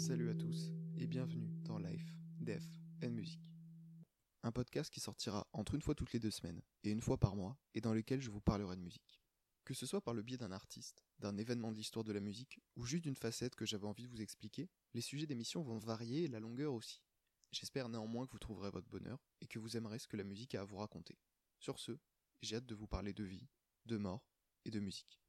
Salut à tous et bienvenue dans Life, Death and Music. Un podcast qui sortira entre une fois toutes les deux semaines et une fois par mois et dans lequel je vous parlerai de musique. Que ce soit par le biais d'un artiste, d'un événement de l'histoire de la musique ou juste d'une facette que j'avais envie de vous expliquer, les sujets d'émission vont varier et la longueur aussi. J'espère néanmoins que vous trouverez votre bonheur et que vous aimerez ce que la musique a à vous raconter. Sur ce, j'ai hâte de vous parler de vie, de mort et de musique.